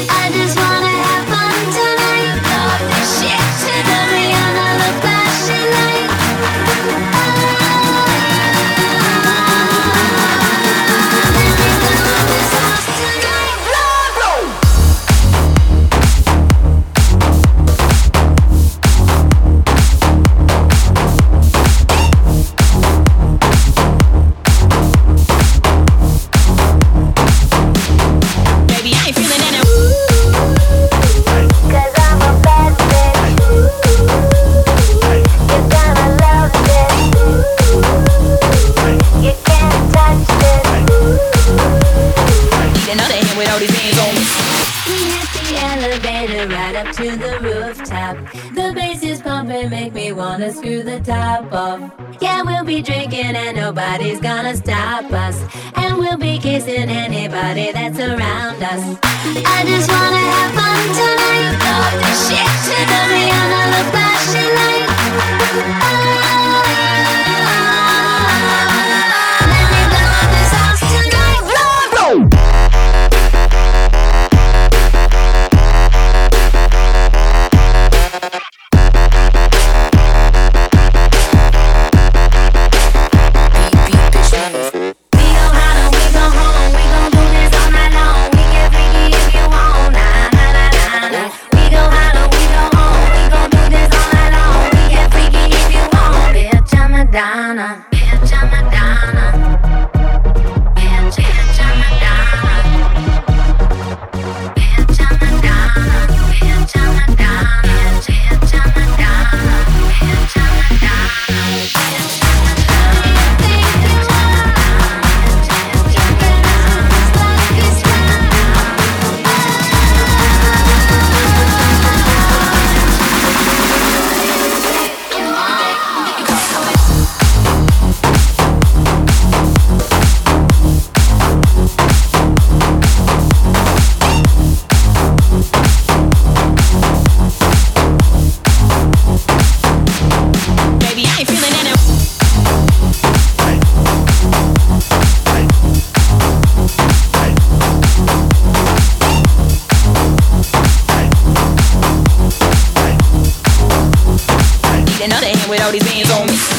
I just wanna have fun. it right up to the rooftop. The bass is pumping, make me wanna screw the top off. Yeah, we'll be drinking and nobody's gonna stop us. And we'll be kissing anybody that's around us. I just wanna have fun tonight. Love this shit Yeah. another hand with all these bands on me.